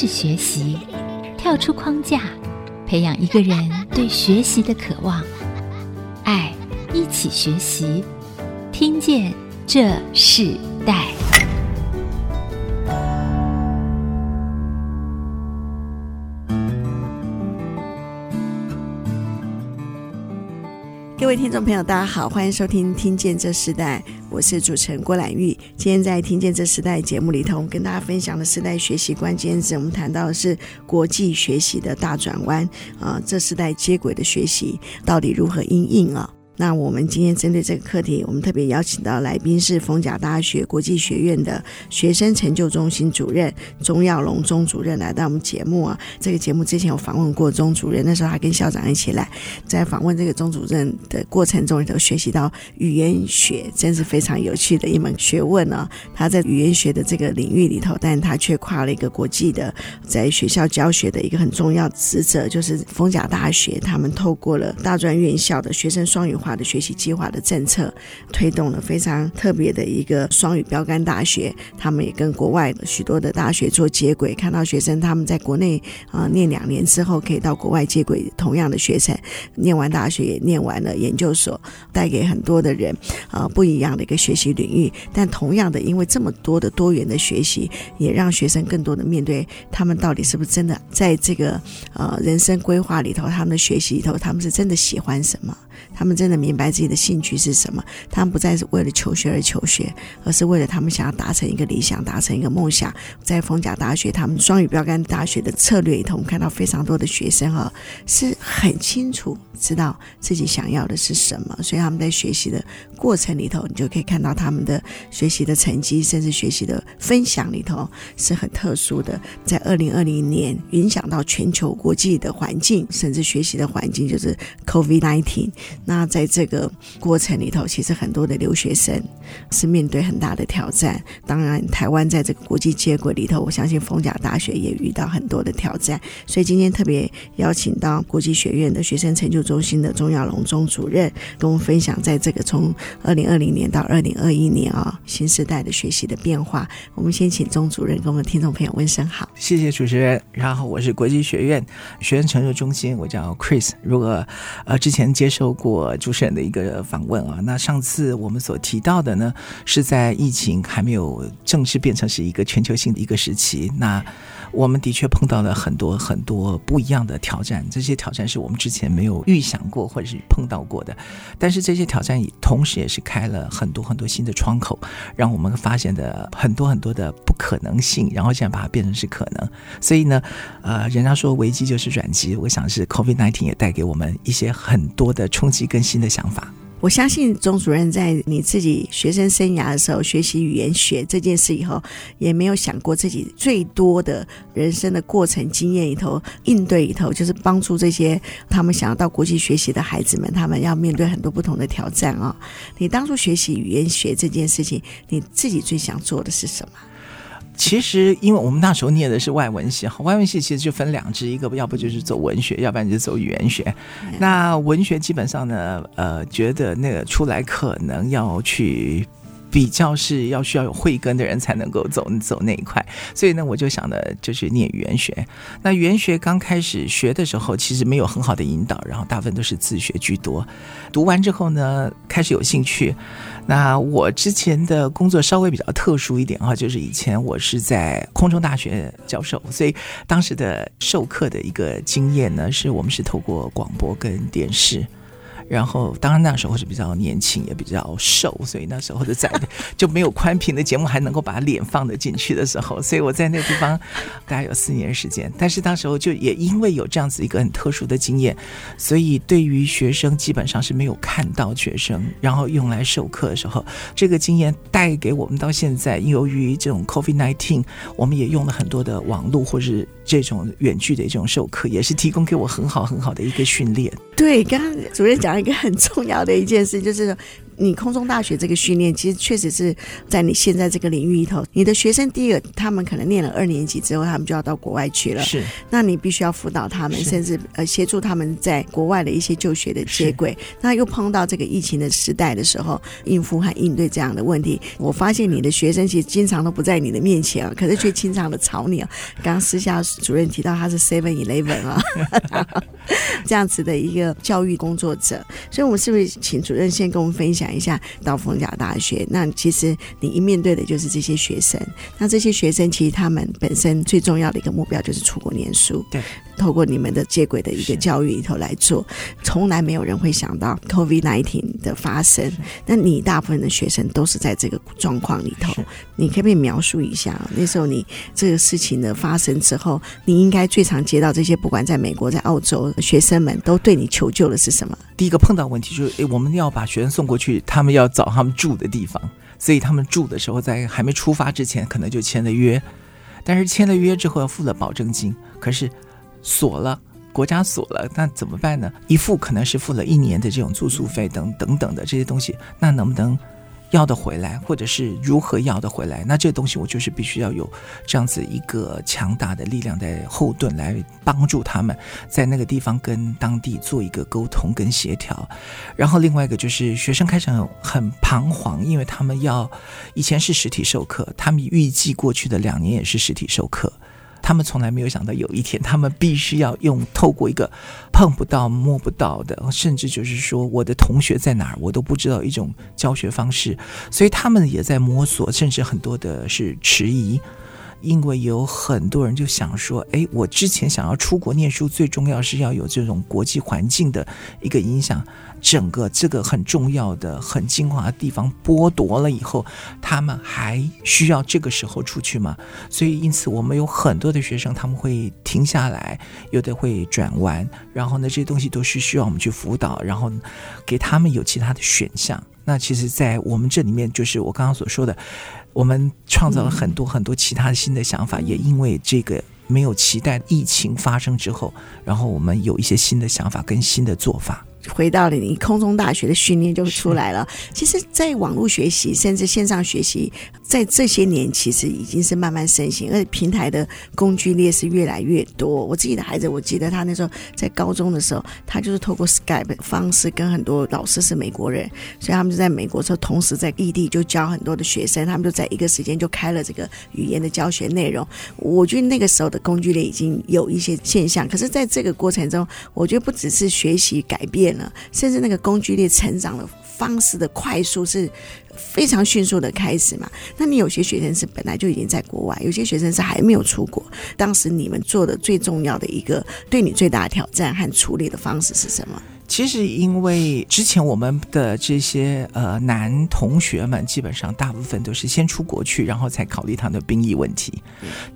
是学习，跳出框架，培养一个人对学习的渴望。爱，一起学习，听见这世代。各位听众朋友，大家好，欢迎收听《听见这时代》，我是主持人郭兰玉。今天在《听见这时代》节目里头，我们跟大家分享的时代学习关键字，我们谈到的是国际学习的大转弯啊，这时代接轨的学习到底如何应应啊？那我们今天针对这个课题，我们特别邀请到来宾是逢甲大学国际学院的学生成就中心主任钟耀龙钟主任来到我们节目啊。这个节目之前有访问过钟主任，那时候还跟校长一起来，在访问这个钟主任的过程中里头，学习到语言学真是非常有趣的一门学问呢、啊。他在语言学的这个领域里头，但他却跨了一个国际的，在学校教学的一个很重要职责，就是逢甲大学他们透过了大专院校的学生双语化。的学习计划的政策推动了非常特别的一个双语标杆大学，他们也跟国外的许多的大学做接轨，看到学生他们在国内啊、念两年之后，可以到国外接轨同样的学程，念完大学也念完了研究所，带给很多的人啊、不一样的一个学习领域。但同样的，因为这么多的多元的学习，也让学生更多的面对他们到底是不是真的在这个呃人生规划里头，他们的学习里头，他们是真的喜欢什么？他们真的明白自己的兴趣是什么？他们不再是为了求学而求学，而是为了他们想要达成一个理想，达成一个梦想。在逢甲大学，他们双语标杆大学的策略里头，我们看到非常多的学生哈，是很清楚知道自己想要的是什么，所以他们在学习的过程里头，你就可以看到他们的学习的成绩，甚至学习的分享里头是很特殊的。在二零二零年，影响到全球国际的环境，甚至学习的环境，就是 COVID-19。那在这个过程里头，其实很多的留学生是面对很大的挑战。当然，台湾在这个国际接轨里头，我相信凤甲大学也遇到很多的挑战。所以今天特别邀请到国际学院的学生成就中心的钟耀龙钟主任，跟我们分享在这个从二零二零年到二零二一年啊、新时代的学习的变化。我们先请钟主任跟我们听众朋友问声好。谢谢主持人。然后我是国际学院学生成就中心，我叫 Chris。如果呃之前接受过。主持人的一个访问啊，那上次我们所提到的呢，是在疫情还没有正式变成是一个全球性的一个时期，那我们的确碰到了很多很多不一样的挑战，这些挑战是我们之前没有预想过或者是碰到过的，但是这些挑战也同时也是开了很多很多新的窗口，让我们发现的很多很多的不可能性，然后现在把它变成是可能，所以呢，呃，人家说危机就是转机，我想是 COVID-19 也带给我们一些很多的冲击。跟新的想法，我相信钟主任在你自己学生生涯的时候学习语言学这件事以后，也没有想过自己最多的人生的过程经验里头应对里头，就是帮助这些他们想要到国际学习的孩子们，他们要面对很多不同的挑战啊、哦。你当初学习语言学这件事情，你自己最想做的是什么？其实，因为我们那时候念的是外文系，外文系其实就分两支，一个要不就是走文学，要不然就是走语言学。那文学基本上呢，呃，觉得那个出来可能要去。比较是要需要有慧根的人才能够走走那一块，所以呢，我就想的就是念语言学。那语言学刚开始学的时候，其实没有很好的引导，然后大部分都是自学居多。读完之后呢，开始有兴趣。那我之前的工作稍微比较特殊一点哈，就是以前我是在空中大学教授，所以当时的授课的一个经验呢，是我们是透过广播跟电视。然后，当然那时候是比较年轻，也比较瘦，所以那时候的在就没有宽屏的节目还能够把脸放得进去的时候，所以我在那地方大概有四年时间。但是那时候就也因为有这样子一个很特殊的经验，所以对于学生基本上是没有看到学生，然后用来授课的时候，这个经验带给我们到现在，由于这种 COVID-19，我们也用了很多的网络或是这种远距的一种授课，也是提供给我很好很好的一个训练。对，刚刚主任讲了。一个很重要的一件事，就是你空中大学这个训练，其实确实是在你现在这个领域里头，你的学生第一个，他们可能念了二年级之后，他们就要到国外去了。是，那你必须要辅导他们，甚至呃协助他们在国外的一些就学的接轨。那又碰到这个疫情的时代的时候，应付和应对这样的问题，我发现你的学生其实经常都不在你的面前啊，可是却经常的吵你啊。刚刚私下主任提到他是 Seven Eleven 啊，这样子的一个教育工作者，所以我们是不是请主任先跟我们分享一下到凤甲大学？那其实你一面对的就是这些学生，那这些学生其实他们本身最重要的一个目标就是出国念书。对，透过你们的接轨的一个教育里头来做，从来没有人会想到 COVID-19 的发生。那你大部分的学生都是在这个状况里头，你可不可以描述一下那时候你这个事情的发生之后，你应该最常接到这些不管在美国在澳洲学生们都对你求救的是什么？第一个碰到问题就是，诶，我们要把学生送过去，他们要找他们住的地方，所以他们住的时候，在还没出发之前，可能就签了约，但是签了约之后要付了保证金，可是锁了，国家锁了，那怎么办呢？一付可能是付了一年的这种住宿费等等等的这些东西，那能不能？要得回来，或者是如何要得回来？那这东西我就是必须要有这样子一个强大的力量在后盾来帮助他们，在那个地方跟当地做一个沟通跟协调。然后另外一个就是学生开始很彷徨，因为他们要以前是实体授课，他们预计过去的两年也是实体授课。他们从来没有想到有一天，他们必须要用透过一个碰不到、摸不到的，甚至就是说我的同学在哪儿，我都不知道一种教学方式，所以他们也在摸索，甚至很多的是迟疑。因为有很多人就想说，哎，我之前想要出国念书，最重要是要有这种国际环境的一个影响，整个这个很重要的、很精华的地方剥夺了以后，他们还需要这个时候出去吗？所以，因此我们有很多的学生，他们会停下来，有的会转弯，然后呢，这些东西都是需要我们去辅导，然后给他们有其他的选项。那其实，在我们这里面，就是我刚刚所说的。我们创造了很多很多其他的新的想法，也因为这个没有期待疫情发生之后，然后我们有一些新的想法跟新的做法。回到了你空中大学的训练就出来了。其实，在网络学习甚至线上学习，在这些年其实已经是慢慢盛行，而且平台的工具列是越来越多。我自己的孩子，我记得他那时候在高中的时候，他就是透过 Skype 方式跟很多老师是美国人，所以他们就在美国时候同时在异地就教很多的学生，他们就在一个时间就开了这个语言的教学内容。我觉得那个时候的工具列已经有一些现象，可是在这个过程中，我觉得不只是学习改变。甚至那个工具列成长的方式的快速是非常迅速的开始嘛？那你有些学生是本来就已经在国外，有些学生是还没有出国。当时你们做的最重要的一个对你最大的挑战和处理的方式是什么？其实，因为之前我们的这些呃男同学们，基本上大部分都是先出国去，然后才考虑他的兵役问题。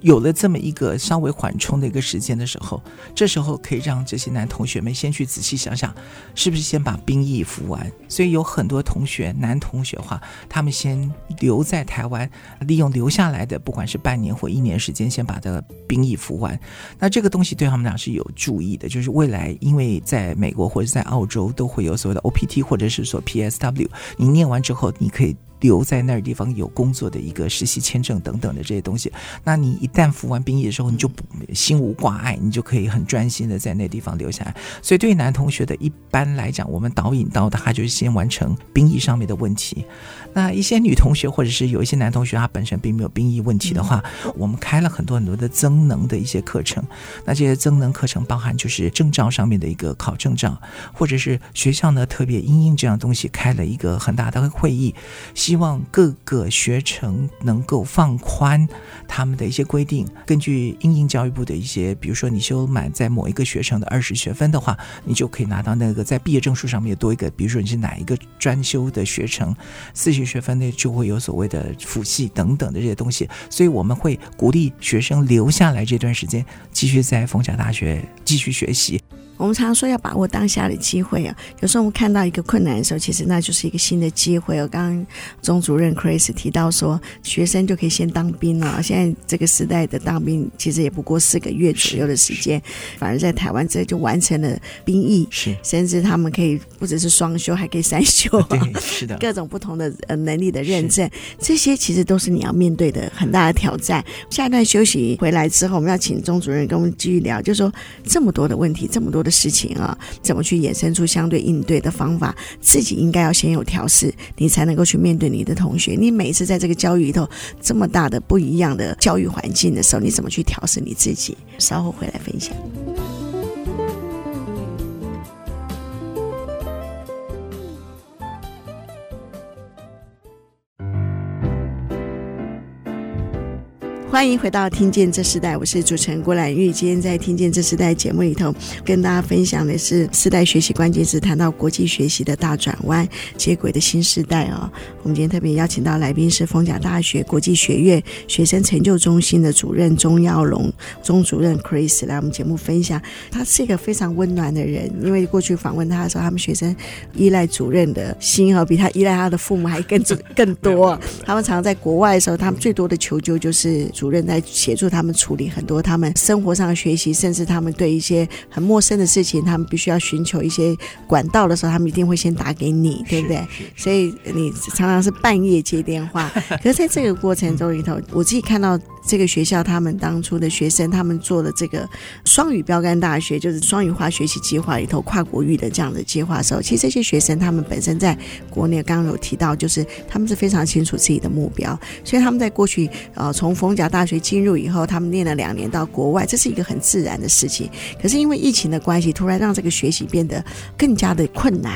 有了这么一个稍微缓冲的一个时间的时候，这时候可以让这些男同学们先去仔细想想，是不是先把兵役服完。所以有很多同学，男同学的话，他们先留在台湾，利用留下来的不管是半年或一年时间，先把这个兵役服完。那这个东西对他们俩是有注意的，就是未来因为在美国或者在澳洲都会有所谓的 OPT 或者是说 PSW，你念完之后，你可以。留在那儿地方有工作的一个实习签证等等的这些东西，那你一旦服完兵役的时候，你就不心无挂碍，你就可以很专心的在那地方留下来。所以对于男同学的一般来讲，我们导引到的他就是先完成兵役上面的问题。那一些女同学或者是有一些男同学，他本身并没有兵役问题的话，我们开了很多很多的增能的一些课程。那这些增能课程包含就是证照上面的一个考证照，或者是学校呢特别因应这样东西开了一个很大的会议。希希望各个学程能够放宽他们的一些规定，根据因应教育部的一些，比如说你修满在某一个学程的二十学分的话，你就可以拿到那个在毕业证书上面多一个，比如说你是哪一个专修的学程，四十学分内就会有所谓的辅系等等的这些东西。所以我们会鼓励学生留下来这段时间，继续在逢甲大学继续学习。我们常常说要把握当下的机会啊，有时候我们看到一个困难的时候，其实那就是一个新的机会。哦刚刚钟主任 Chris 提到说，学生就可以先当兵了。现在这个时代的当兵，其实也不过四个月左右的时间，反而在台湾这就完成了兵役，是甚至他们可以不只是双休，还可以三修，对，是的，各种不同的呃能力的认证，这些其实都是你要面对的很大的挑战。下一段休息回来之后，我们要请钟主任跟我们继续聊，就是说这么多的问题，这么多的事情啊，怎么去衍生出相对应对的方法？自己应该要先有调试，你才能够去面对你的同学。你每次在这个教育里头这么大的不一样的教育环境的时候，你怎么去调试你自己？稍后回来分享。欢迎回到《听见这时代》，我是主持人郭兰玉。今天在《听见这时代》节目里头，跟大家分享的是世代学习关键词，谈到国际学习的大转弯，接轨的新时代哦。我们今天特别邀请到来宾是逢甲大学国际学院学生成就中心的主任钟耀龙钟主任 Chris 来我们节目分享。他是一个非常温暖的人，因为过去访问他的时候，他们学生依赖主任的心哦，比他依赖他的父母还更更多。他们常常在国外的时候，他们最多的求救就是。主任在协助他们处理很多他们生活上的学习，甚至他们对一些很陌生的事情，他们必须要寻求一些管道的时候，他们一定会先打给你，对不对？所以你常常是半夜接电话。可是在这个过程中里头，我自己看到。这个学校他们当初的学生，他们做的这个双语标杆大学，就是双语化学习计划里头跨国域的这样的计划的时候，其实这些学生他们本身在国内刚刚有提到，就是他们是非常清楚自己的目标，所以他们在过去呃从逢甲大学进入以后，他们念了两年到国外，这是一个很自然的事情。可是因为疫情的关系，突然让这个学习变得更加的困难。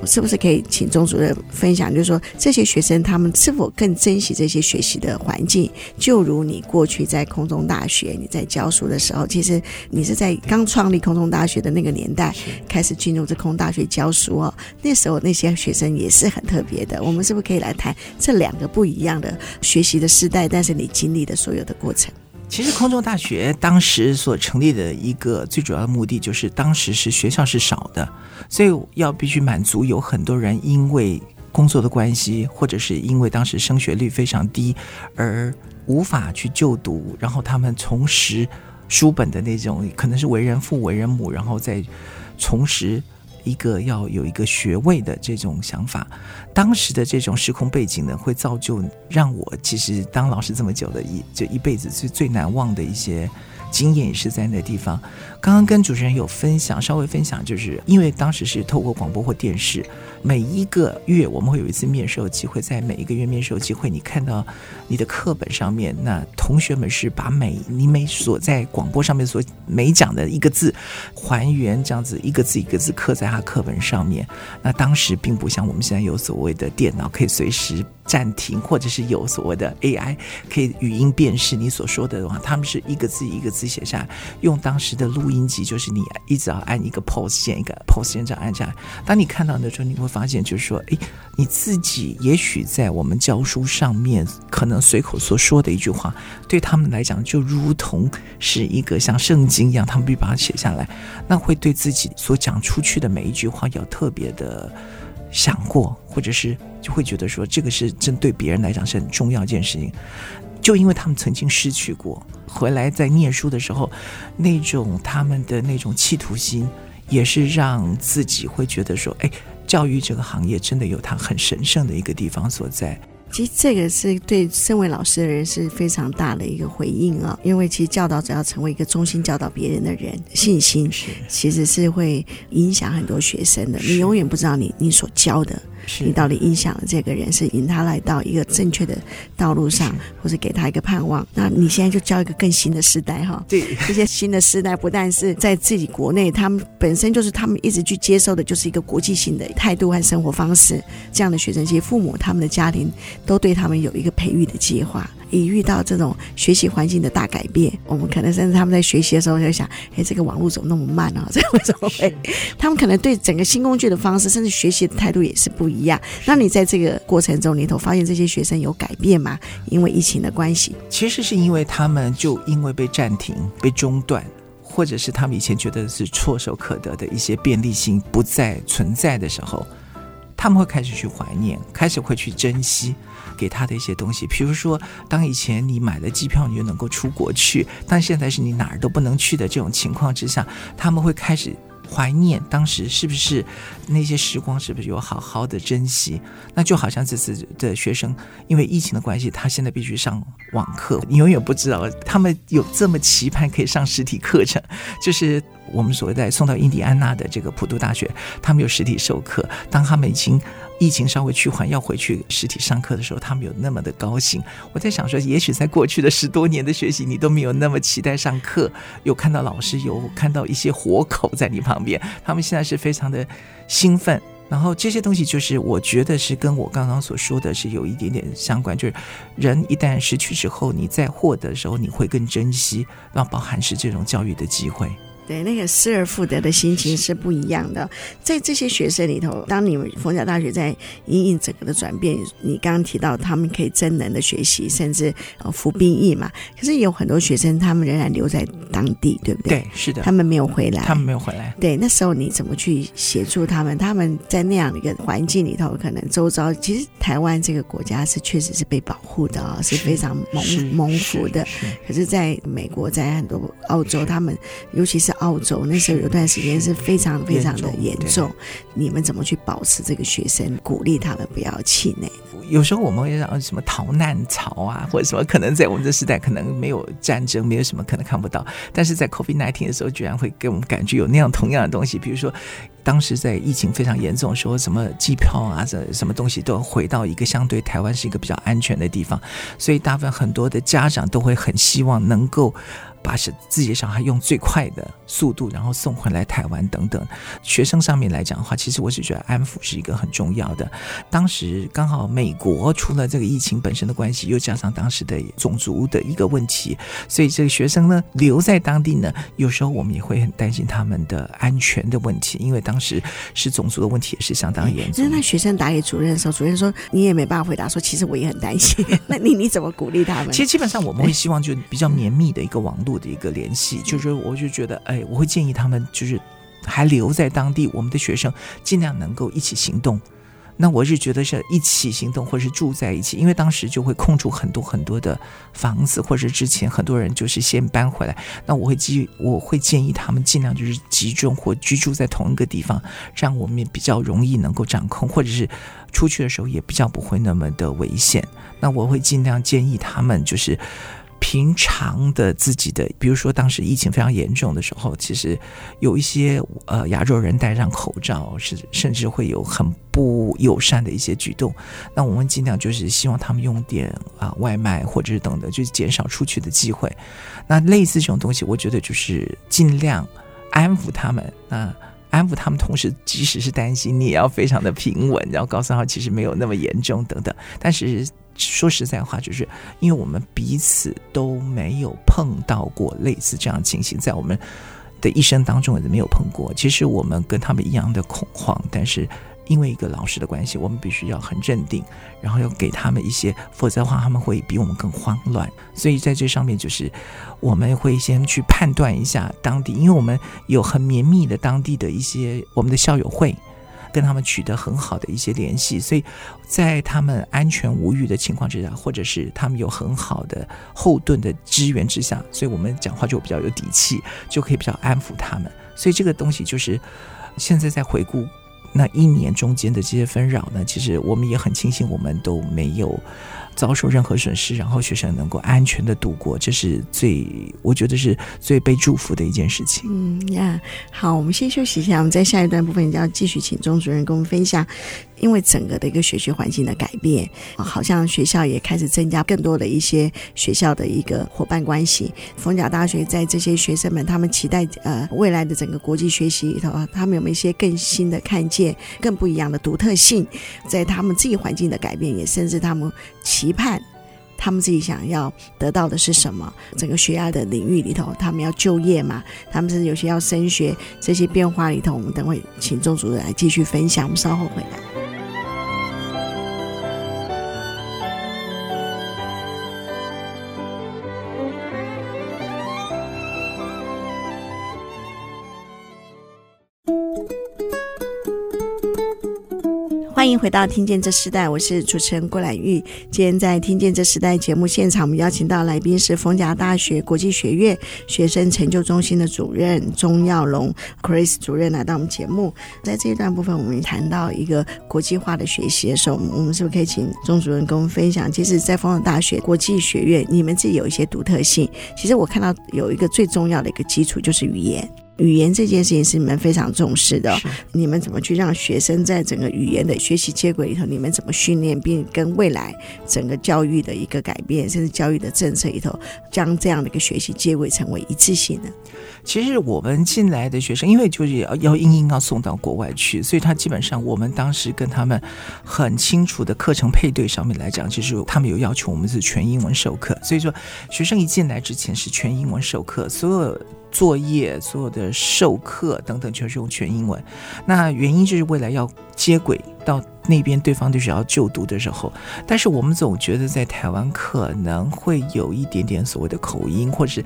我是不是可以请钟主任分享，就是说这些学生他们是否更珍惜这些学习的环境？就如你过去在空中大学你在教书的时候，其实你是在刚创立空中大学的那个年代开始进入这空大学教书哦。那时候那些学生也是很特别的。我们是不是可以来谈这两个不一样的学习的时代？但是你经历的所有的过程。其实空中大学当时所成立的一个最主要的目的，就是当时是学校是少的，所以要必须满足有很多人因为工作的关系，或者是因为当时升学率非常低而无法去就读，然后他们重拾书本的那种，可能是为人父为人母，然后再重拾。一个要有一个学位的这种想法，当时的这种时空背景呢，会造就让我其实当老师这么久的一就一辈子是最难忘的一些经验，也是在那地方。刚刚跟主持人有分享，稍微分享，就是因为当时是透过广播或电视，每一个月我们会有一次面授机会，在每一个月面授机会，你看到你的课本上面，那同学们是把每你每所在广播上面所每讲的一个字还原，这样子一个字一个字刻在他课本上面。那当时并不像我们现在有所谓的电脑可以随时暂停，或者是有所谓的 AI 可以语音辨识你所说的话，他们是一个字一个字写下来，用当时的录。音机就是你一直要按一个 pause 键，一个 pause 键这样按下来。当你看到的时候，你会发现就是说，诶，你自己也许在我们教书上面可能随口所说的一句话，对他们来讲就如同是一个像圣经一样，他们必须把它写下来。那会对自己所讲出去的每一句话要特别的想过，或者是就会觉得说，这个是针对别人来讲是很重要一件事情。就因为他们曾经失去过，回来在念书的时候，那种他们的那种企图心，也是让自己会觉得说，哎，教育这个行业真的有它很神圣的一个地方所在。其实这个是对身为老师的人是非常大的一个回应啊，因为其实教导者要成为一个忠心教导别人的人，信心其实是会影响很多学生的。你永远不知道你你所教的。你到底影响了这个人，是引他来到一个正确的道路上，或是给他一个盼望？那你现在就教一个更新的时代，哈。对，这些新的时代不但是在自己国内，他们本身就是他们一直去接受的，就是一个国际性的态度和生活方式。这样的学生，其实父母他们的家庭都对他们有一个培育的计划。一遇到这种学习环境的大改变，我们可能甚至他们在学习的时候就想：哎，这个网络怎么那么慢啊？这为什么会？他们可能对整个新工具的方式，甚至学习的态度也是不一样。那你在这个过程中里头发现这些学生有改变吗？因为疫情的关系，其实是因为他们就因为被暂停、被中断。或者是他们以前觉得是唾手可得的一些便利性不再存在的时候，他们会开始去怀念，开始会去珍惜给他的一些东西。比如说，当以前你买了机票，你就能够出国去，但现在是你哪儿都不能去的这种情况之下，他们会开始。怀念当时是不是那些时光，是不是有好好的珍惜？那就好像这次的学生，因为疫情的关系，他现在必须上网课，你永远不知道他们有这么期盼可以上实体课程，就是。我们所谓在送到印第安纳的这个普渡大学，他们有实体授课。当他们已经疫情稍微趋缓，要回去实体上课的时候，他们有那么的高兴。我在想说，也许在过去的十多年的学习，你都没有那么期待上课，有看到老师，有看到一些活口在你旁边。他们现在是非常的兴奋。然后这些东西，就是我觉得是跟我刚刚所说的是有一点点相关，就是人一旦失去之后，你在获得的时候，你会更珍惜，那包含是这种教育的机会。对，那个失而复得的心情是不一样的。在这些学生里头，当你们逢甲大学在因应整个的转变，你刚刚提到他们可以真能的学习，甚至呃服兵役嘛。可是有很多学生，他们仍然留在当地，对不对？对，是的，他们没有回来，他们没有回来。对，那时候你怎么去协助他们？他们在那样的一个环境里头，可能周遭其实台湾这个国家是确实是被保护的啊、哦，是非常蒙蒙福的。可是在美国，在很多澳洲，他们尤其是澳洲那时候有段时间是非常非常的严重，你们怎么去保持这个学生，鼓励他们不要气馁？有时候我们会让什么逃难潮啊，或者什么可能在我们这时代可能没有战争，没有什么可能看不到，但是在 COVID nineteen 的时候，居然会给我们感觉有那样同样的东西，比如说当时在疫情非常严重的时候，什么机票啊，这什么东西都回到一个相对台湾是一个比较安全的地方，所以大部分很多的家长都会很希望能够。把是自己的小孩用最快的速度，然后送回来台湾等等。学生上面来讲的话，其实我只觉得安抚是一个很重要的。当时刚好美国除了这个疫情本身的关系，又加上当时的种族的一个问题，所以这个学生呢留在当地呢，有时候我们也会很担心他们的安全的问题，因为当时是种族的问题也是相当严重。那那学生打给主任的时候，主任说你也没办法回答，说其实我也很担心。那你你怎么鼓励他们？其实基本上我们会希望就比较绵密的一个网络。的一个联系，就是我就觉得，哎，我会建议他们，就是还留在当地，我们的学生尽量能够一起行动。那我是觉得是一起行动，或是住在一起，因为当时就会空出很多很多的房子，或者之前很多人就是先搬回来。那我会建我会建议他们尽量就是集中或居住在同一个地方，这样我们也比较容易能够掌控，或者是出去的时候也比较不会那么的危险。那我会尽量建议他们就是。平常的自己的，比如说当时疫情非常严重的时候，其实有一些呃亚洲人戴上口罩，是甚至会有很不友善的一些举动。那我们尽量就是希望他们用点啊、外卖或者是等等，就是减少出去的机会。那类似这种东西，我觉得就是尽量安抚他们。那安抚他们，同时即使是担心，你也要非常的平稳，然后告诉他其实没有那么严重等等。但是。说实在话，就是因为我们彼此都没有碰到过类似这样情形，在我们的一生当中也没有碰过。其实我们跟他们一样的恐慌，但是因为一个老师的关系，我们必须要很镇定，然后要给他们一些，否则的话他们会比我们更慌乱。所以在这上面，就是我们会先去判断一下当地，因为我们有很绵密的当地的一些我们的校友会。跟他们取得很好的一些联系，所以在他们安全无虞的情况之下，或者是他们有很好的后盾的支援之下，所以我们讲话就比较有底气，就可以比较安抚他们。所以这个东西就是现在在回顾那一年中间的这些纷扰呢，其实我们也很庆幸，我们都没有。遭受任何损失，然后学生能够安全的度过，这是最我觉得是最被祝福的一件事情。嗯呀，好，我们先休息一下，我们在下一段部分就要继续请钟主任跟我们分享。因为整个的一个学习环境的改变，好像学校也开始增加更多的一些学校的一个伙伴关系。逢甲大学在这些学生们，他们期待呃未来的整个国际学习里头，他们有没有一些更新的看见、更不一样的独特性？在他们自己环境的改变，也甚至他们期盼他们自己想要得到的是什么？整个学校的领域里头，他们要就业嘛？他们是有些要升学，这些变化里头，我们等会请钟主任来继续分享。我们稍后回来。欢迎回到《听见这时代》，我是主持人郭兰玉。今天在《听见这时代》节目现场，我们邀请到来宾是逢甲大学国际学院学生成就中心的主任钟耀龙 Chris 主任来到我们节目。在这一段部分，我们谈到一个国际化的学习的时候，我们是不是可以请钟主任跟我们分享？其实，在逢甲大学国际学院，你们自己有一些独特性。其实我看到有一个最重要的一个基础就是语言。语言这件事情是你们非常重视的，你们怎么去让学生在整个语言的学习接轨里头？你们怎么训练，并跟未来整个教育的一个改变，甚至教育的政策里头，将这样的一个学习接轨成为一致性的？其实我们进来的学生，因为就是要要硬硬要送到国外去，所以他基本上我们当时跟他们很清楚的课程配对上面来讲，其实他们有要求我们是全英文授课，所以说学生一进来之前是全英文授课，所有。作业所有的授课等等，全是用全英文。那原因就是未来要接轨到那边对方的学校就读的时候，但是我们总觉得在台湾可能会有一点点所谓的口音，或者是。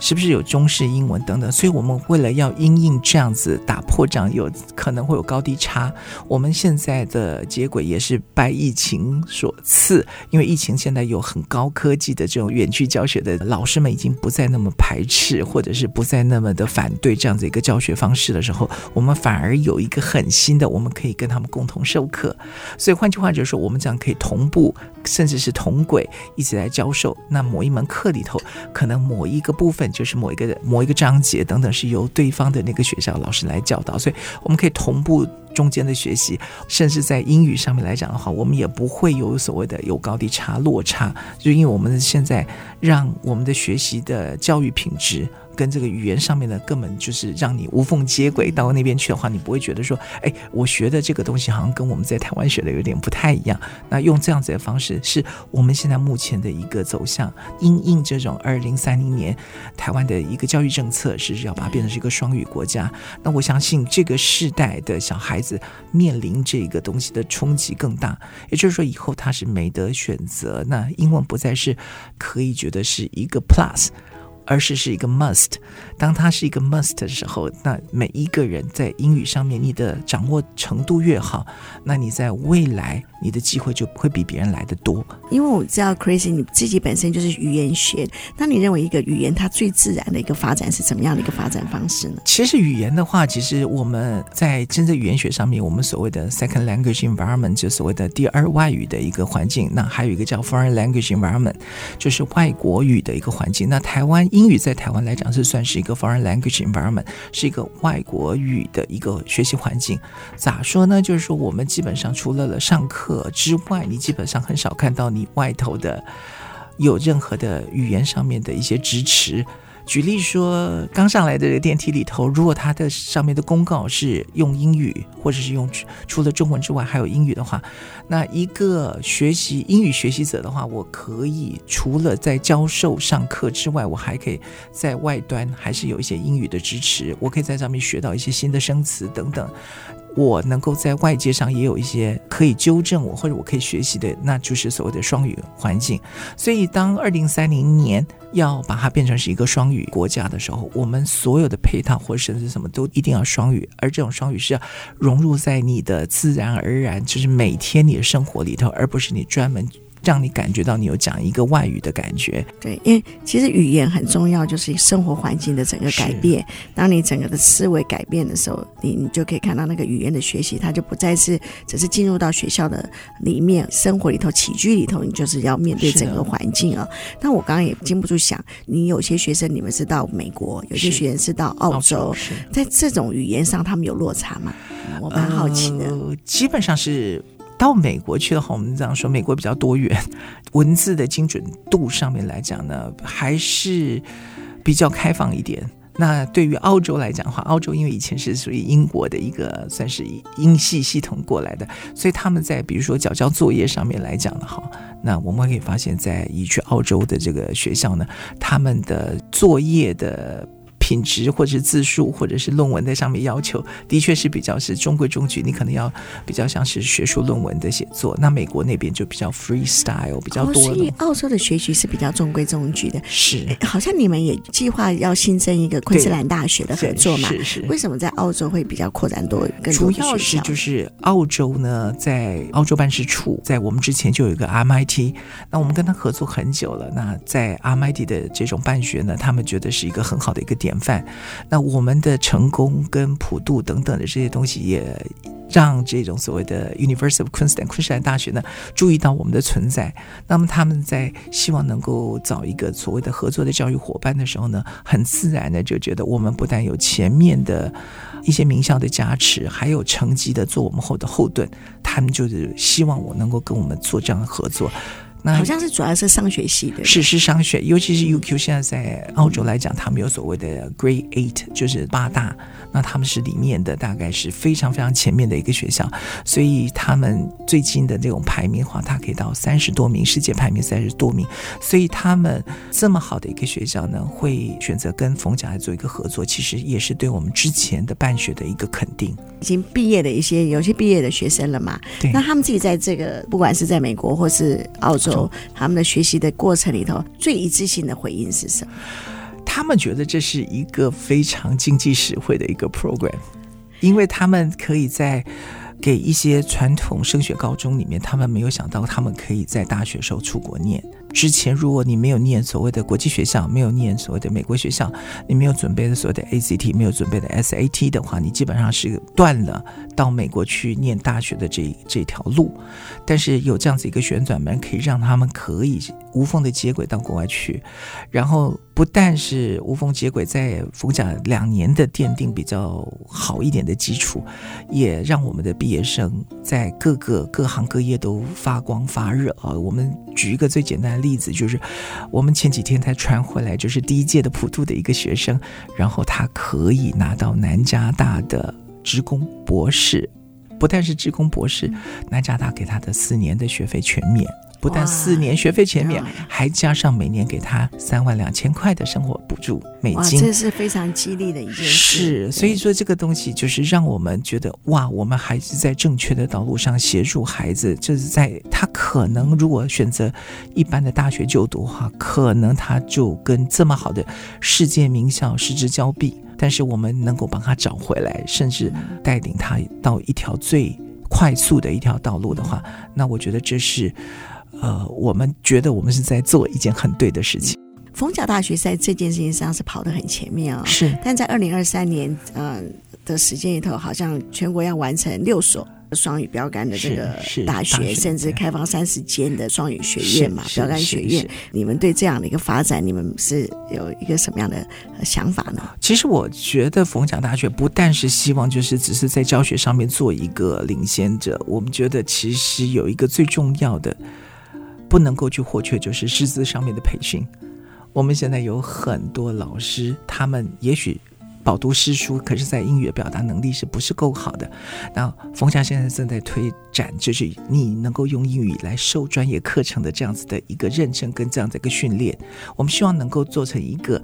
是不是有中式英文等等？所以我们为了要因应这样子打破这样有可能会有高低差，我们现在的接轨也是拜疫情所赐，因为疫情现在有很高科技的这种远距教学的老师们已经不再那么排斥，或者是不再那么的反对这样子一个教学方式的时候，我们反而有一个很新的，我们可以跟他们共同授课。所以换句话就是说，我们这样可以同步，甚至是同轨一起来教授。那某一门课里头，可能某一个部分。就是某一个某一个章节等等，是由对方的那个学校老师来教导，所以我们可以同步中间的学习，甚至在英语上面来讲的话，我们也不会有所谓的有高低差落差，就因为我们现在让我们的学习的教育品质。跟这个语言上面的根本就是让你无缝接轨到那边去的话，你不会觉得说，哎，我学的这个东西好像跟我们在台湾学的有点不太一样。那用这样子的方式，是我们现在目前的一个走向。因应这种二零三零年台湾的一个教育政策，是要把它变成是一个双语国家。那我相信这个世代的小孩子面临这个东西的冲击更大。也就是说，以后他是没得选择，那英文不再是可以觉得是一个 plus。而是是一个 must。当它是一个 must 的时候，那每一个人在英语上面，你的掌握程度越好，那你在未来你的机会就会比别人来得多。因为我知道 Crazy 你自己本身就是语言学，那你认为一个语言它最自然的一个发展是怎么样的一个发展方式呢？其实语言的话，其实我们在真正语言学上面，我们所谓的 second language environment 就所谓的第二外语的一个环境，那还有一个叫 foreign language environment，就是外国语的一个环境。那台湾。英语在台湾来讲是算是一个 foreign language environment，是一个外国语的一个学习环境。咋说呢？就是说我们基本上除了了上课之外，你基本上很少看到你外头的有任何的语言上面的一些支持。举例说，刚上来的电梯里头，如果它的上面的公告是用英语，或者是用除了中文之外还有英语的话，那一个学习英语学习者的话，我可以除了在教授上课之外，我还可以在外端还是有一些英语的支持，我可以在上面学到一些新的生词等等。我能够在外界上也有一些可以纠正我或者我可以学习的，那就是所谓的双语环境。所以，当二零三零年要把它变成是一个双语国家的时候，我们所有的配套或者甚至什么都一定要双语，而这种双语是要融入在你的自然而然，就是每天你的生活里头，而不是你专门。让你感觉到你有讲一个外语的感觉，对，因为其实语言很重要，就是生活环境的整个改变。当你整个的思维改变的时候，你你就可以看到那个语言的学习，它就不再是只是进入到学校的里面生活里头起居里头，你就是要面对整个环境啊。但我刚刚也禁不住想，你有些学生你们是到美国，有些学生是到澳洲，在这种语言上他们有落差吗？我蛮好奇的。呃，基本上是。到美国去的话，我们这样说，美国比较多元，文字的精准度上面来讲呢，还是比较开放一点。那对于澳洲来讲的话，澳洲因为以前是属于英国的一个算是英系系统过来的，所以他们在比如说缴交作业上面来讲的话，那我们可以发现，在移去澳洲的这个学校呢，他们的作业的。品质或者是字数或者是论文在上面要求，的确是比较是中规中矩。你可能要比较像是学术论文的写作。那美国那边就比较 freestyle 比较多。所以澳洲的学习是比较中规中矩的。是，好像你们也计划要新增一个昆士兰大学的合作嘛？是是。为什么在澳洲会比较扩展多更多？主要是就是澳洲呢，在澳洲办事处，在我们之前就有一个 RMIT，那我们跟他合作很久了。那在 RMIT 的这种办学呢，他们觉得是一个很好的一个范。那我们的成功跟普渡等等的这些东西，也让这种所谓的 University of Queensland 昆士兰大学呢注意到我们的存在。那么他们在希望能够找一个所谓的合作的教育伙伴的时候呢，很自然的就觉得我们不但有前面的一些名校的加持，还有成绩的做我们后的后盾，他们就是希望我能够跟我们做这样的合作。那好像是主要是商学系的，是是商学，尤其是 UQ，现在在澳洲来讲，他们有所谓的 Grade Eight，就是八大。那他们是里面的大概是非常非常前面的一个学校，所以他们最近的这种排名的话，它可以到三十多名，世界排名三十多名。所以他们这么好的一个学校呢，会选择跟冯甲来做一个合作，其实也是对我们之前的办学的一个肯定。已经毕业的一些有些毕业的学生了嘛？对。那他们自己在这个不管是在美国或是澳洲，他们的学习的过程里头，最一致性的回应是什么？他们觉得这是一个非常经济实惠的一个 program，因为他们可以在给一些传统升学高中里面，他们没有想到他们可以在大学时候出国念。之前如果你没有念所谓的国际学校，没有念所谓的美国学校，你没有准备的所谓的 ACT，没有准备的 SAT 的话，你基本上是断了到美国去念大学的这这条路。但是有这样子一个旋转门，可以让他们可以无缝的接轨到国外去，然后不但是无缝接轨，在逢甲两年的奠定比较好一点的基础，也让我们的毕业生在各个各行各业都发光发热啊！我们举一个最简单的。例子就是，我们前几天才传回来，就是第一届的普渡的一个学生，然后他可以拿到南加大的职工博士，不但是职工博士，南加大给他的四年的学费全免。不但四年学费全免，还加上每年给他三万两千块的生活补助美金，这是非常激励的一件事。是，所以说这个东西就是让我们觉得哇，我们还是在正确的道路上协助孩子。就是在他可能如果选择一般的大学就读的话，可能他就跟这么好的世界名校失之交臂。但是我们能够帮他找回来，甚至带领他到一条最快速的一条道路的话，那我觉得这是。呃，我们觉得我们是在做一件很对的事情。逢甲大学在这件事情上是跑得很前面啊、哦，是。但在二零二三年，嗯、呃、的时间里头，好像全国要完成六所双语标杆的这个大学，大学甚至开放三十间的双语学院嘛，标杆学院。你们对这样的一个发展，你们是有一个什么样的想法呢？其实我觉得逢甲大学不但是希望就是只是在教学上面做一个领先者，我们觉得其实有一个最重要的。不能够去获取，就是师资上面的培训。我们现在有很多老师，他们也许。饱读诗书，可是，在英语表达能力是不是够好的？那逢甲现在正在推展，就是你能够用英语来授专业课程的这样子的一个认证跟这样的一个训练。我们希望能够做成一个，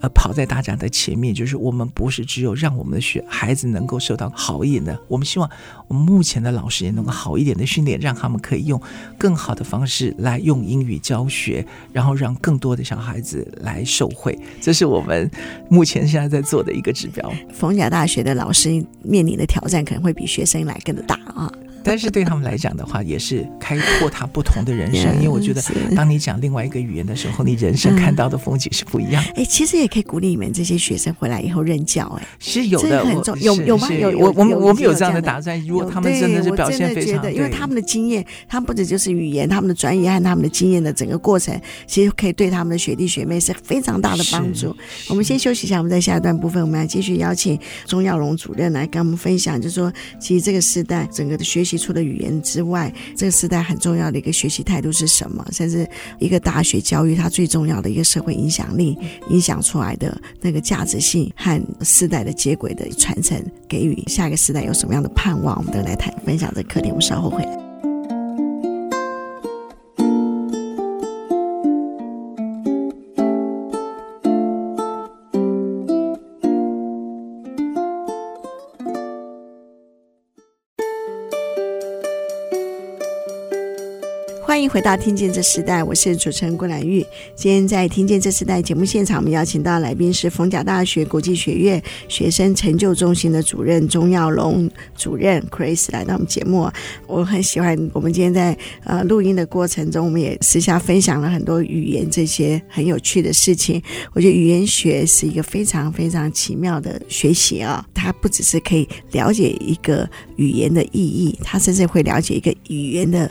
呃，跑在大家的前面，就是我们不是只有让我们的学孩子能够受到好一点的，我们希望我们目前的老师也能够好一点的训练，让他们可以用更好的方式来用英语教学，然后让更多的小孩子来受惠。这是我们目前现在在做的一个指标。逢甲大学的老师面临的挑战可能会比学生来更大啊。但是对他们来讲的话，也是开拓他不同的人生。因为我觉得，当你讲另外一个语言的时候，你人生看到的风景是不一样。哎，其实也可以鼓励你们这些学生回来以后任教。哎，是有的，很重有有吗？有我我们我们有这样的打算。如果他们真的是表现非常，因为他们的经验，他们不止就是语言，他们的专业和他们的经验的整个过程，其实可以对他们的学弟学妹是非常大的帮助。我们先休息一下，我们在下一段部分，我们要继续邀请钟耀荣主任来跟我们分享，就是说，其实这个时代整个的学习习出的语言。之外，这个时代很重要的一个学习态度是什么？甚至一个大学教育，它最重要的一个社会影响力，影响出来的那个价值性和世代的接轨的传承，给予下一个时代有什么样的盼望？我们都来谈分享这课题。我们稍后回来。欢迎回到《听见这时代》，我是主持人郭兰玉。今天在《听见这时代》节目现场，我们邀请到来宾是逢甲大学国际学院学生成就中心的主任钟耀龙主任 Chris 来到我们节目。我很喜欢我们今天在呃录音的过程中，我们也私下分享了很多语言这些很有趣的事情。我觉得语言学是一个非常非常奇妙的学习啊，它不只是可以了解一个语言的意义，它甚至会了解一个语言的。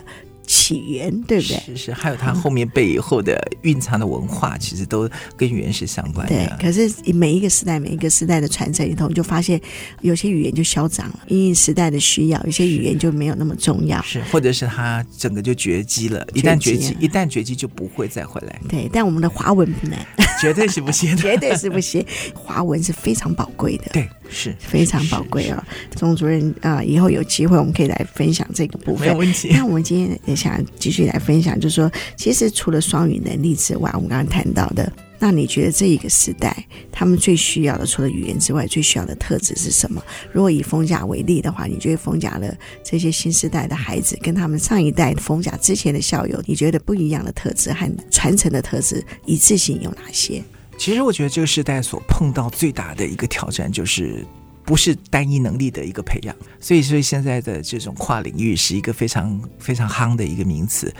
起源对不对？是是，还有它后面背后的蕴藏的文化，其实都跟语言是相关的。对，可是每一个时代，每一个时代的传承里头，你就发现有些语言就消长了，因为时代的需要，有些语言就没有那么重要，是，或者是它整个就绝迹了。一旦绝迹，一旦绝迹就不会再回来。对，但我们的华文不能，绝对是不行，绝对是不行。华文是非常宝贵的，对，是非常宝贵哦。钟主任啊，以后有机会我们可以来分享这个部分，没有问题。那我们今天也想继续来分享，就是说，其实除了双语能力之外，我们刚刚谈到的，那你觉得这一个时代，他们最需要的，除了语言之外，最需要的特质是什么？如果以风甲为例的话，你觉得风甲的这些新时代的孩子，跟他们上一代风甲之前的校友，你觉得不一样的特质和传承的特质一致性有哪些？其实我觉得这个时代所碰到最大的一个挑战就是。不是单一能力的一个培养，所以所以现在的这种跨领域是一个非常非常夯的一个名词。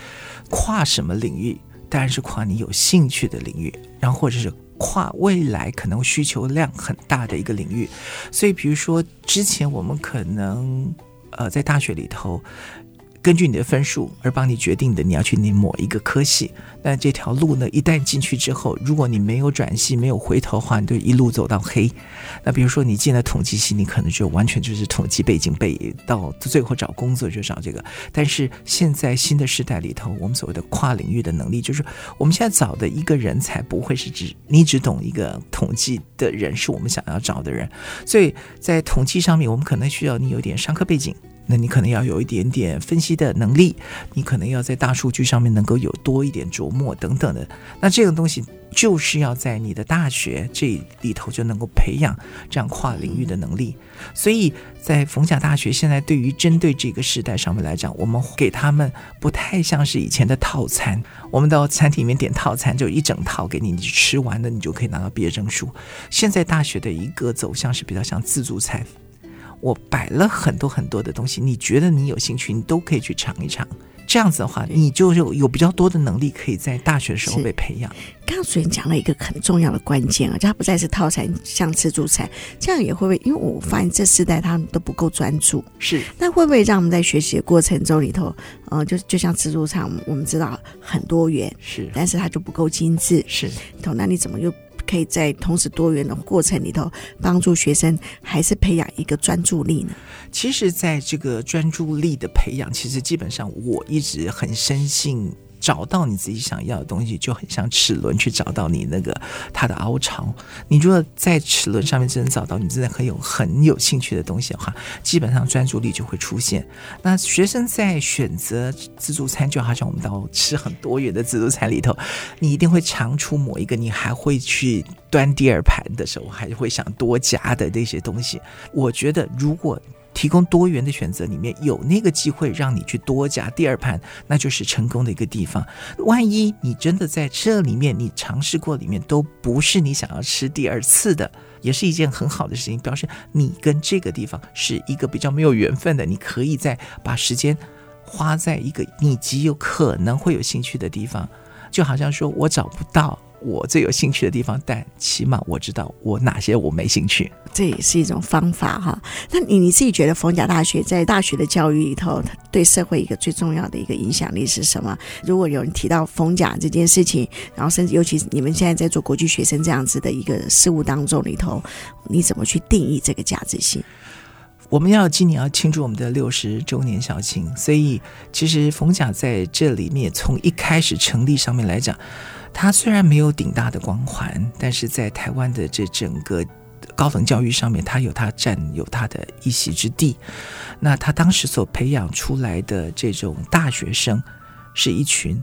跨什么领域？当然是跨你有兴趣的领域，然后或者是跨未来可能需求量很大的一个领域。所以，比如说之前我们可能呃在大学里头。根据你的分数而帮你决定的，你要去念某一个科系。但这条路呢，一旦进去之后，如果你没有转系、没有回头的话，你就一路走到黑。那比如说你进了统计系，你可能就完全就是统计背景背到最后找工作就找这个。但是现在新的时代里头，我们所谓的跨领域的能力，就是我们现在找的一个人才不会是只你只懂一个统计的人，是我们想要找的人。所以在统计上面，我们可能需要你有点商科背景。那你可能要有一点点分析的能力，你可能要在大数据上面能够有多一点琢磨等等的。那这个东西就是要在你的大学这里头就能够培养这样跨领域的能力。所以在逢甲大学现在对于针对这个时代上面来讲，我们给他们不太像是以前的套餐。我们到餐厅里面点套餐，就一整套给你，你吃完了你就可以拿到毕业证书。现在大学的一个走向是比较像自助餐。我摆了很多很多的东西，你觉得你有兴趣，你都可以去尝一尝。这样子的话，你就有有比较多的能力，可以在大学的时候被培养。刚刚主任讲了一个很重要的关键啊，就它不再是套餐，像自助餐，这样也会不会？因为我发现这世代他们都不够专注，是那会不会让我们在学习的过程中里头，呃，就就像自助餐，我们知道很多元，是，但是它就不够精致，是。懂？那你怎么又？可以在同时多元的过程里头，帮助学生还是培养一个专注力呢？其实，在这个专注力的培养，其实基本上我一直很深信。找到你自己想要的东西，就很像齿轮去找到你那个它的凹槽。你如果在齿轮上面真的找到你真的很有很有兴趣的东西的话，基本上专注力就会出现。那学生在选择自助餐，就好像我们到吃很多元的自助餐里头，你一定会尝出某一个，你还会去端第二盘的时候，还会想多加的那些东西。我觉得如果。提供多元的选择，里面有那个机会让你去多加第二盘，那就是成功的一个地方。万一你真的在这里面，你尝试过里面都不是你想要吃第二次的，也是一件很好的事情，表示你跟这个地方是一个比较没有缘分的。你可以再把时间花在一个你极有可能会有兴趣的地方，就好像说我找不到。我最有兴趣的地方，但起码我知道我哪些我没兴趣，这也是一种方法哈。那你你自己觉得逢甲大学在大学的教育里头，对社会一个最重要的一个影响力是什么？如果有人提到逢甲这件事情，然后甚至尤其是你们现在在做国际学生这样子的一个事务当中里头，你怎么去定义这个价值性？我们要今年要庆祝我们的六十周年校庆，所以其实逢甲在这里面从一开始成立上面来讲。他虽然没有顶大的光环，但是在台湾的这整个高等教育上面，他有他占有他的一席之地。那他当时所培养出来的这种大学生，是一群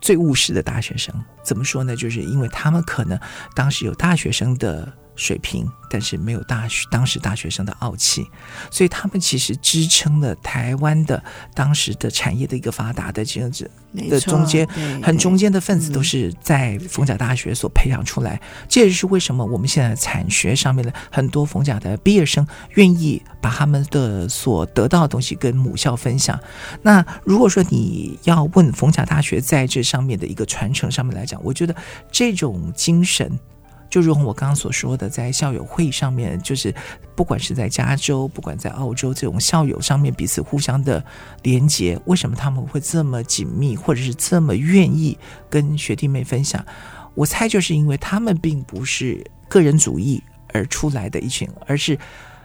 最务实的大学生。怎么说呢？就是因为他们可能当时有大学生的水平，但是没有大学当时大学生的傲气，所以他们其实支撑了台湾的当时的产业的一个发达的这样子的中间，很中间的分子都是在逢甲大学所培养出来。这也是为什么我们现在产学上面的很多逢甲的毕业生愿意把他们的所得到的东西跟母校分享。那如果说你要问逢甲大学在这上面的一个传承上面来讲，我觉得这种精神。就如同我刚刚所说的，在校友会上面，就是不管是在加州，不管在澳洲，这种校友上面彼此互相的连接，为什么他们会这么紧密，或者是这么愿意跟学弟妹分享？我猜就是因为他们并不是个人主义而出来的一群，而是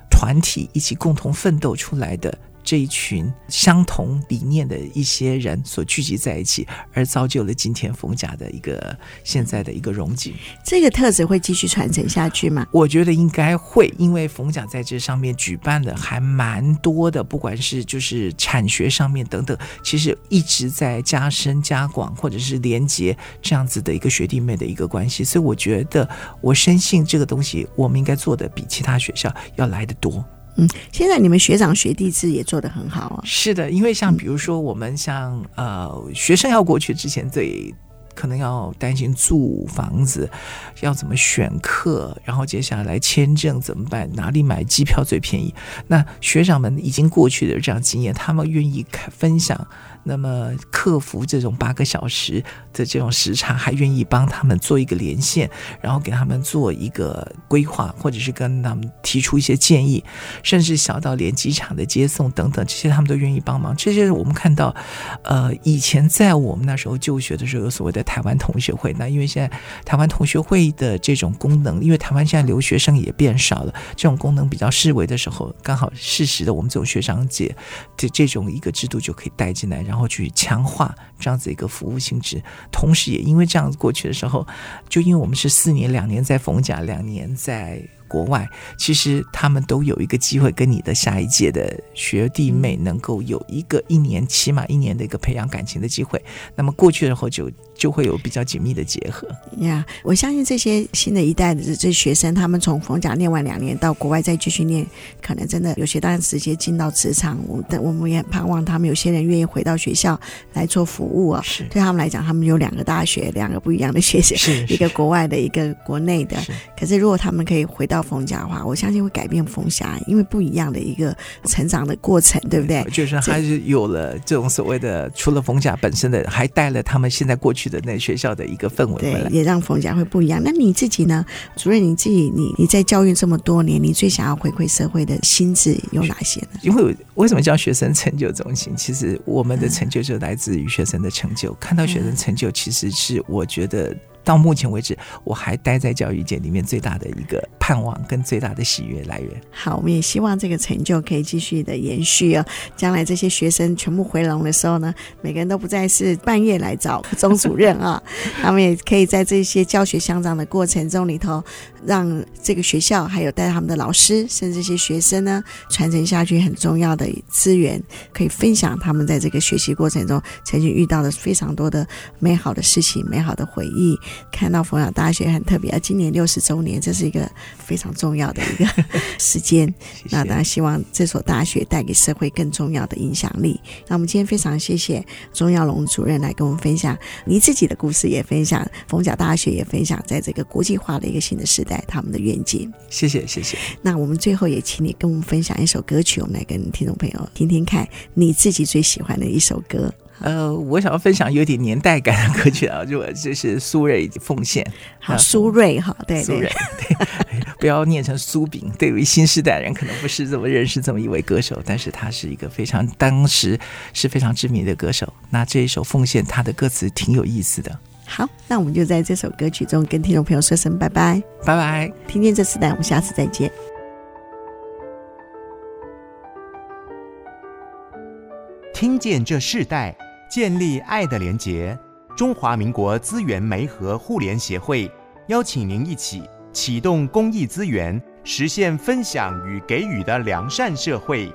团体一起共同奋斗出来的。这一群相同理念的一些人所聚集在一起，而造就了今天冯甲的一个现在的一个荣景。这个特质会继续传承下去吗？我觉得应该会，因为冯甲在这上面举办的还蛮多的，不管是就是产学上面等等，其实一直在加深加广，或者是连接这样子的一个学弟妹的一个关系。所以我觉得，我深信这个东西，我们应该做的比其他学校要来得多。嗯，现在你们学长学弟制也做得很好啊。是的，因为像比如说我们像呃学生要过去之前，最可能要担心住房子，要怎么选课，然后接下来签证怎么办，哪里买机票最便宜？那学长们已经过去的这样经验，他们愿意分享。那么克服这种八个小时的这种时差，还愿意帮他们做一个连线，然后给他们做一个规划，或者是跟他们提出一些建议，甚至小到连机场的接送等等，这些他们都愿意帮忙。这些我们看到，呃，以前在我们那时候就学的时候，有所谓的台湾同学会。那因为现在台湾同学会的这种功能，因为台湾现在留学生也变少了，这种功能比较式微的时候，刚好适时的我们这种学长姐的这种一个制度就可以带进来，然后。然后去强化这样子一个服务性质，同时也因为这样子过去的时候，就因为我们是四年，两年在逢甲，两年在国外，其实他们都有一个机会跟你的下一届的学弟妹能够有一个一年，起码一年的一个培养感情的机会。那么过去的时候就。就会有比较紧密的结合呀。Yeah, 我相信这些新的一代的这学生，他们从逢甲念完两年到国外再继续念，可能真的有些当然直接进到职场。我但我们也很盼望他们有些人愿意回到学校来做服务啊。是对他们来讲，他们有两个大学，两个不一样的学生，是一个国外的，一个国内的。是可是如果他们可以回到逢甲的话，我相信会改变冯霞，因为不一样的一个成长的过程，对不对？就是还是有了这种所谓的，除了冯甲本身的，还带了他们现在过去的那学校的。一个氛围，对，也让冯家会不一样。那你自己呢，主任？你自己，你你在教育这么多年，你最想要回馈社会的心智有哪些呢？因为为什么叫学生成就中心？其实我们的成就就来自于学生的成就。看到学生成就，其实是我觉得。到目前为止，我还待在教育界里面最大的一个盼望跟最大的喜悦来源。好，我们也希望这个成就可以继续的延续哦。将来这些学生全部回笼的时候呢，每个人都不再是半夜来找钟主任啊，他们也可以在这些教学相长的过程中里头，让这个学校还有带他们的老师，甚至这些学生呢，传承下去很重要的资源，可以分享他们在这个学习过程中曾经遇到的非常多的美好的事情、美好的回忆。看到逢甲大学很特别啊，今年六十周年，这是一个非常重要的一个 时间。那当然希望这所大学带给社会更重要的影响力。那我们今天非常谢谢钟耀龙主任来跟我们分享你自己的故事，也分享冯甲大学，也分享在这个国际化的一个新的时代他们的愿景。谢谢谢谢。那我们最后也请你跟我们分享一首歌曲，我们来跟听众朋友听听看你自己最喜欢的一首歌。呃，我想要分享有点年代感的歌曲啊，就这是苏芮奉献。好，苏芮哈，对对，苏芮对，不要念成苏炳。对于新时代人，可能不是这么认识这么一位歌手，但是他是一个非常当时是非常知名的歌手。那这一首奉献，他的歌词挺有意思的。好，那我们就在这首歌曲中跟听众朋友说声拜拜，拜拜。听见这时代，我们下次再见。听见这世代。建立爱的连结，中华民国资源媒合互联协会邀请您一起启动公益资源，实现分享与给予的良善社会。